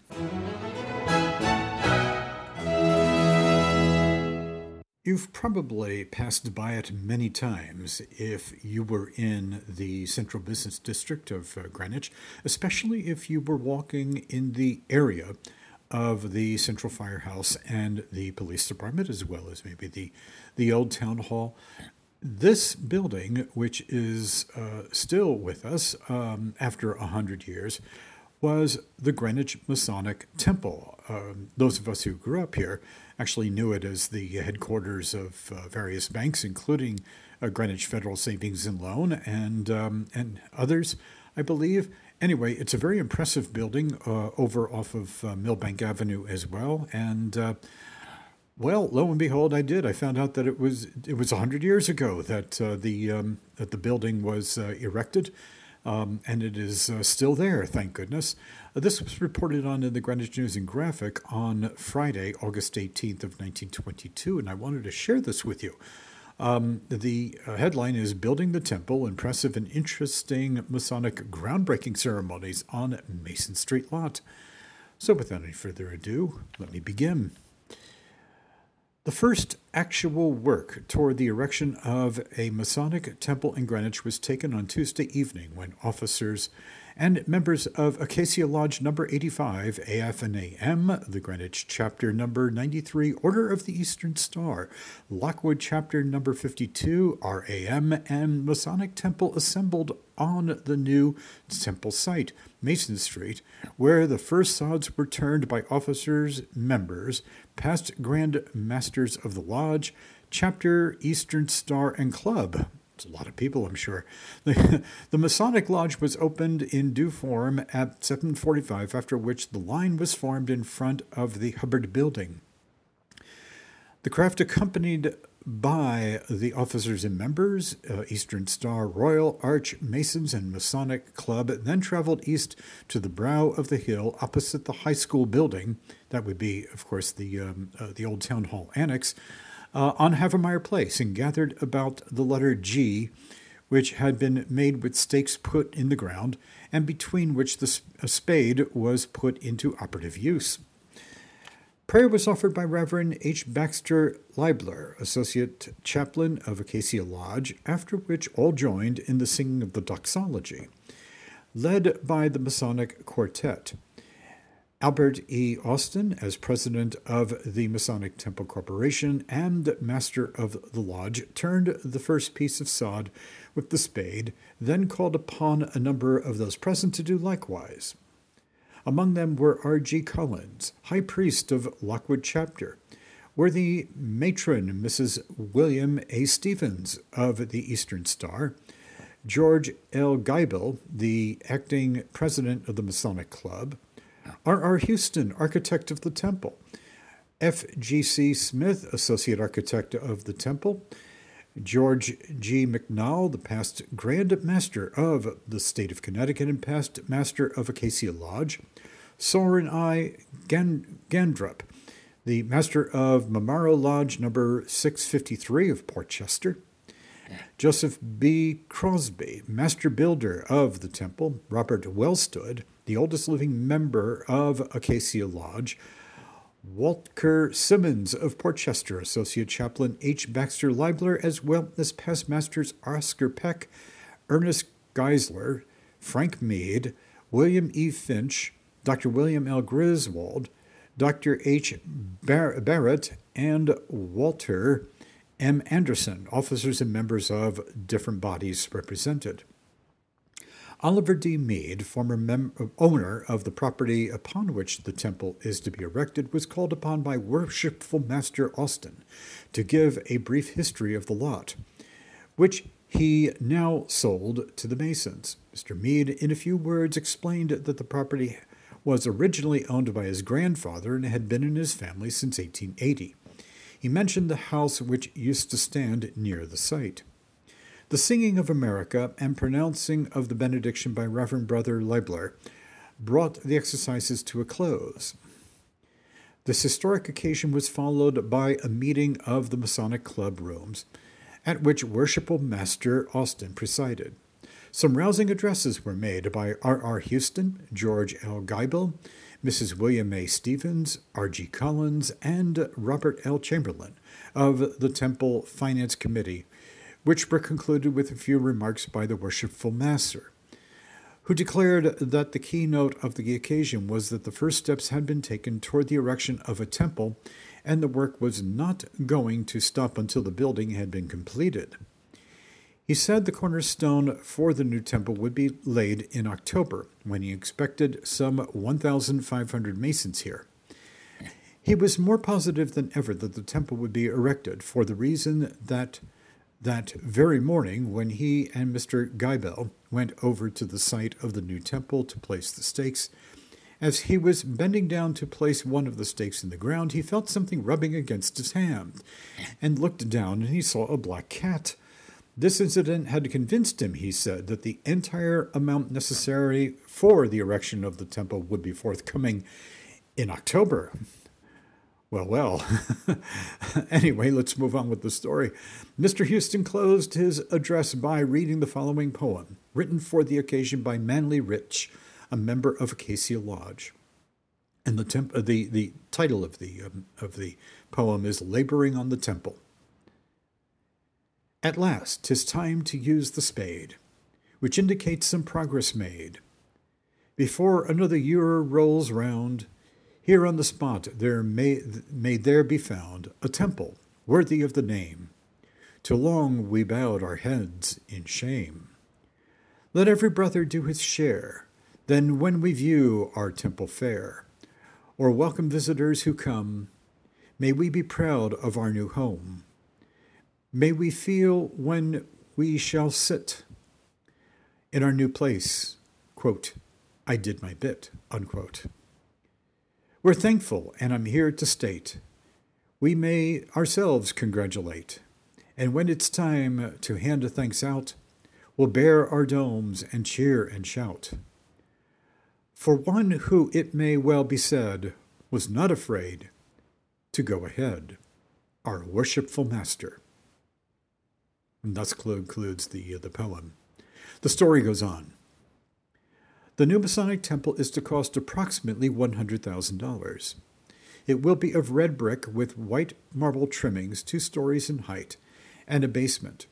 You've probably passed by it many times if you were in the central business district of uh, Greenwich, especially if you were walking in the area of the Central Firehouse and the police department, as well as maybe the, the old town hall. This building, which is uh, still with us um, after a hundred years, was the Greenwich Masonic Temple. Um, those of us who grew up here actually knew it as the headquarters of uh, various banks, including uh, Greenwich Federal Savings and Loan and um, and others, I believe. Anyway, it's a very impressive building uh, over off of uh, Millbank Avenue as well. And uh, well, lo and behold, I did. I found out that it was it was hundred years ago that uh, the um, that the building was erected, um, and it is still there. Thank goodness. This was reported on in the Greenwich News and Graphic on Friday, August eighteenth of nineteen twenty two, and I wanted to share this with you. Um, the uh, headline is Building the Temple Impressive and Interesting Masonic Groundbreaking Ceremonies on Mason Street Lot. So, without any further ado, let me begin. The first actual work toward the erection of a Masonic temple in Greenwich was taken on Tuesday evening when officers and members of Acacia Lodge number 85, AF and AM, the Greenwich chapter number 93, Order of the Eastern Star, Lockwood chapter number 52, RAM, and Masonic Temple assembled on the new temple site, Mason Street, where the first sods were turned by officers, members, past Grand Masters of the Lodge, Chapter, Eastern Star, and Club, a lot of people, I'm sure. The, [LAUGHS] the Masonic Lodge was opened in due form at 7:45, after which the line was formed in front of the Hubbard Building. The craft accompanied by the officers and members, uh, Eastern Star, Royal Arch, Masons, and Masonic Club, then traveled east to the brow of the hill opposite the high school building. That would be, of course, the um, uh, the old town hall annex uh, on Havemeyer Place and gathered about the letter G, which had been made with stakes put in the ground and between which the spade was put into operative use. Prayer was offered by Reverend H. Baxter Liebler, Associate Chaplain of Acacia Lodge, after which all joined in the singing of the doxology, led by the Masonic Quartet. Albert E. Austin, as president of the Masonic Temple Corporation and master of the lodge, turned the first piece of sod with the spade, then called upon a number of those present to do likewise. Among them were R. G. Collins, high priest of Lockwood Chapter, worthy matron Mrs. William A. Stevens of the Eastern Star, George L. Geibel, the acting president of the Masonic Club, R.R. Houston, architect of the temple. F.G.C. Smith, associate architect of the temple. George G. McNall, the past Grand Master of the state of Connecticut and past Master of Acacia Lodge. Soren I. Gandrup, the Master of Mamaro Lodge number 653 of Portchester. Joseph B. Crosby, Master Builder of the temple. Robert Wellstood, the oldest living member of Acacia Lodge. Walter Simmons of Portchester, Associate Chaplain H. Baxter Liebler, as well as past masters Oscar Peck, Ernest Geisler, Frank Mead, William E. Finch, Dr. William L. Griswold, Dr. H. Bar- Barrett, and Walter M. Anderson, officers and members of different bodies represented. Oliver D. Mead, former mem- owner of the property upon which the temple is to be erected, was called upon by Worshipful Master Austin to give a brief history of the lot, which he now sold to the Masons. Mr. Mead, in a few words, explained that the property was originally owned by his grandfather and had been in his family since 1880. He mentioned the house which used to stand near the site. The singing of America and pronouncing of the benediction by Reverend Brother Liebler brought the exercises to a close. This historic occasion was followed by a meeting of the Masonic Club rooms, at which Worshipful Master Austin presided. Some rousing addresses were made by R. R. Houston, George L. Geibel, Mrs. William A. Stevens, R. G. Collins, and Robert L. Chamberlain of the Temple Finance Committee, which were concluded with a few remarks by the worshipful master, who declared that the keynote of the occasion was that the first steps had been taken toward the erection of a temple, and the work was not going to stop until the building had been completed. He said the cornerstone for the new temple would be laid in October, when he expected some 1,500 masons here. He was more positive than ever that the temple would be erected for the reason that that very morning, when he and Mr. Geibel went over to the site of the new temple to place the stakes, as he was bending down to place one of the stakes in the ground, he felt something rubbing against his hand, and looked down and he saw a black cat. This incident had convinced him, he said, that the entire amount necessary for the erection of the temple would be forthcoming in October. Well, well. [LAUGHS] anyway, let's move on with the story. Mr. Houston closed his address by reading the following poem, written for the occasion by Manly Rich, a member of Acacia Lodge. And the, temp- uh, the, the title of the, um, of the poem is Laboring on the Temple. At last, 'tis time to use the spade, which indicates some progress made. Before another year rolls round, here on the spot there may, may there be found a temple worthy of the name. Too long we bowed our heads in shame. Let every brother do his share, then when we view our temple fair, or welcome visitors who come, may we be proud of our new home. May we feel when we shall sit in our new place, quote, I did my bit, unquote. We're thankful, and I'm here to state we may ourselves congratulate. And when it's time to hand a thanks out, we'll bare our domes and cheer and shout. For one who, it may well be said, was not afraid to go ahead, our worshipful master. And thus concludes the, uh, the poem. The story goes on. The new Masonic temple is to cost approximately $100,000. It will be of red brick with white marble trimmings, two stories in height, and a basement.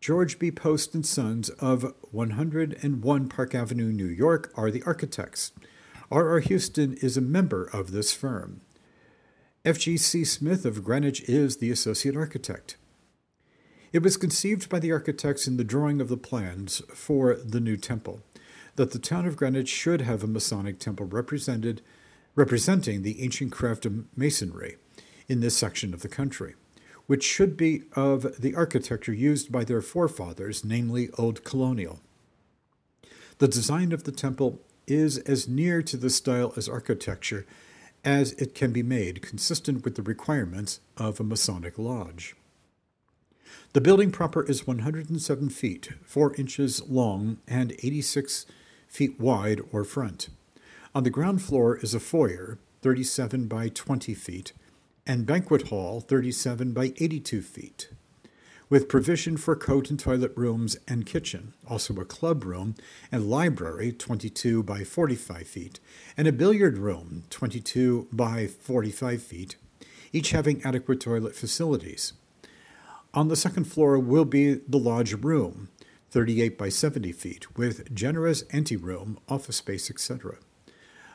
George B. Post and Sons of 101 Park Avenue, New York, are the architects. R. R. Houston is a member of this firm. F.G.C. Smith of Greenwich is the associate architect. It was conceived by the architects in the drawing of the plans for the new temple that the town of Greenwich should have a Masonic temple represented, representing the ancient craft of masonry in this section of the country, which should be of the architecture used by their forefathers, namely Old Colonial. The design of the temple is as near to the style as architecture as it can be made, consistent with the requirements of a Masonic lodge. The building proper is 107 feet, 4 inches long, and 86 feet wide or front. On the ground floor is a foyer, 37 by 20 feet, and banquet hall, 37 by 82 feet with provision for coat and toilet rooms and kitchen, also a club room and library 22 by 45 feet, and a billiard room 22 by 45 feet, each having adequate toilet facilities. On the second floor will be the lodge room, 38 by 70 feet, with generous anteroom, office space, etc.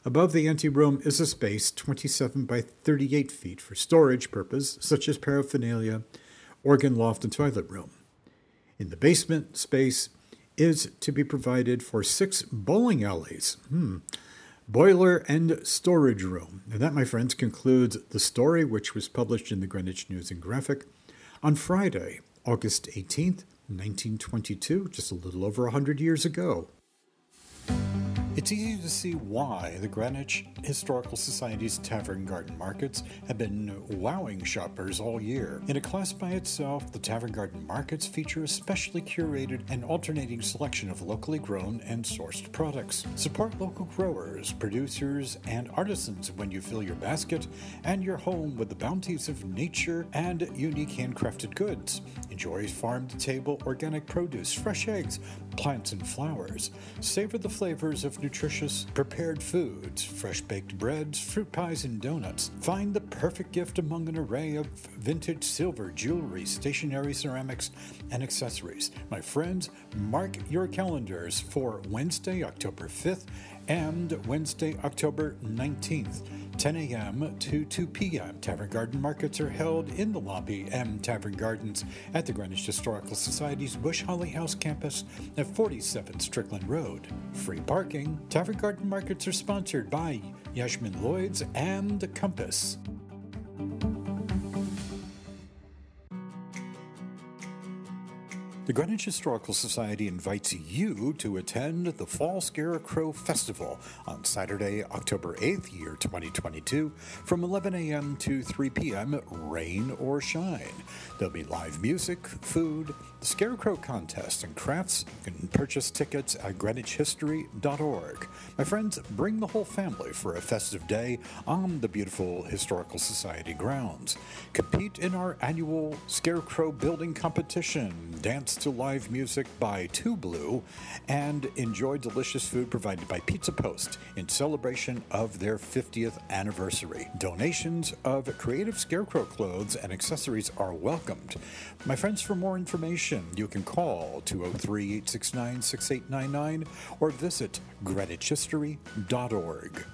Above the anteroom is a space 27 by 38 feet for storage purpose, such as paraphernalia, organ loft, and toilet room. In the basement space is to be provided for six bowling alleys. Hmm. Boiler and storage room. And that, my friends, concludes the story which was published in the Greenwich News and Graphic on Friday, August 18th, 1922, just a little over a 100 years ago. It's easy to see why the Greenwich Historical Society's Tavern Garden Markets have been wowing shoppers all year. In a class by itself, the Tavern Garden Markets feature a specially curated and alternating selection of locally grown and sourced products. Support local growers, producers, and artisans when you fill your basket and your home with the bounties of nature and unique handcrafted goods. Enjoy farm to table organic produce, fresh eggs, plants, and flowers. Savor the flavors of nutritious prepared foods, fresh baked breads, fruit pies, and donuts. Find the perfect gift among an array of vintage silver, jewelry, stationery, ceramics, and accessories. My friends, mark your calendars for Wednesday, October 5th and Wednesday, October 19th. 10 a.m. to 2 p.m. Tavern Garden markets are held in the lobby M Tavern Gardens at the Greenwich Historical Society's Bush Holley House campus at 47 Strickland Road. Free parking. Tavern Garden markets are sponsored by Yashmin Lloyds and Compass. The Greenwich Historical Society invites you to attend the Fall Scarecrow Festival on Saturday, October 8th, year 2022, from 11 a.m. to 3 p.m., rain or shine. There'll be live music, food, the Scarecrow Contest, and crafts. You can purchase tickets at greenwichhistory.org. My friends, bring the whole family for a festive day on the beautiful Historical Society grounds. Compete in our annual Scarecrow Building Competition, dance to live music by Two Blue, and enjoy delicious food provided by Pizza Post in celebration of their 50th anniversary. Donations of creative scarecrow clothes and accessories are welcomed. My friends, for more information, you can call 203 869 6899 or visit greenwichhistory.org.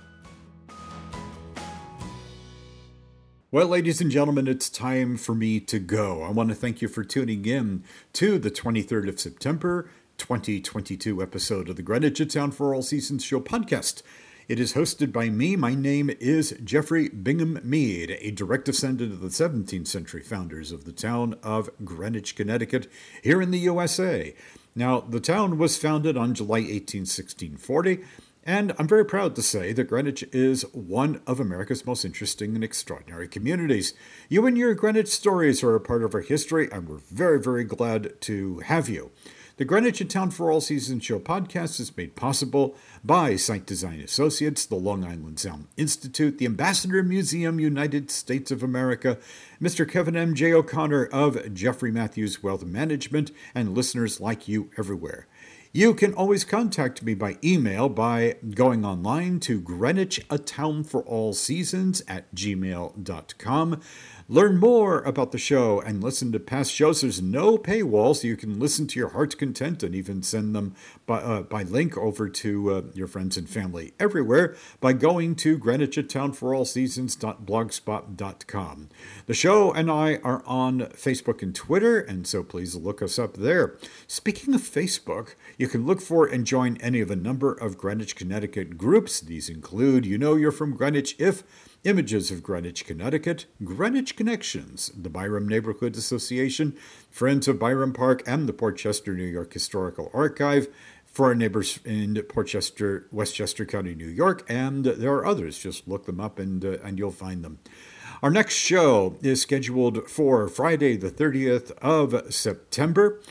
Well, ladies and gentlemen, it's time for me to go. I want to thank you for tuning in to the 23rd of September 2022 episode of the Greenwich Town for All Seasons Show podcast. It is hosted by me. My name is Jeffrey Bingham Mead, a direct descendant of the 17th century founders of the town of Greenwich, Connecticut, here in the USA. Now, the town was founded on July 18, 1640 and I'm very proud to say that Greenwich is one of America's most interesting and extraordinary communities. You and your Greenwich stories are a part of our history, and we're very, very glad to have you. The Greenwich in Town for All Seasons Show podcast is made possible by Site Design Associates, the Long Island Sound Institute, the Ambassador Museum, United States of America, Mr. Kevin M. J. O'Connor of Jeffrey Matthews Wealth Management, and listeners like you everywhere. You can always contact me by email by going online to Greenwich A Town for All Seasons at gmail.com. Learn more about the show and listen to past shows. There's no paywall, so you can listen to your heart's content and even send them by, uh, by link over to uh, your friends and family everywhere by going to Greenwich at Town for All Seasons.blogspot.com. The show and I are on Facebook and Twitter, and so please look us up there. Speaking of Facebook, you can look for and join any of a number of Greenwich, Connecticut groups. These include You Know You're from Greenwich If Images of Greenwich, Connecticut, Greenwich Connections, the Byram Neighborhood Association, Friends of Byram Park, and the Portchester, New York Historical Archive for our neighbors in Portchester, Westchester County, New York, and there are others. Just look them up and uh, and you'll find them. Our next show is scheduled for Friday, the 30th of September,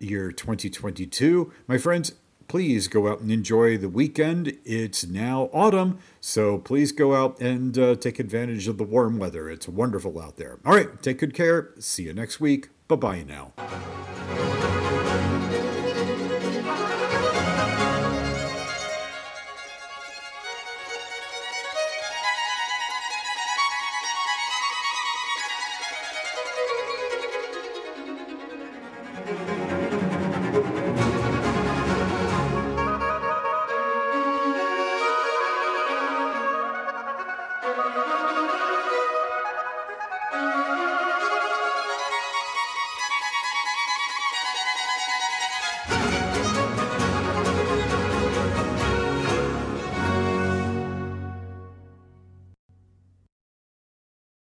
year 2022. My friends, please go out and enjoy the weekend. It's now autumn, so please go out and uh, take advantage of the warm weather. It's wonderful out there. All right, take good care. See you next week. Bye bye now.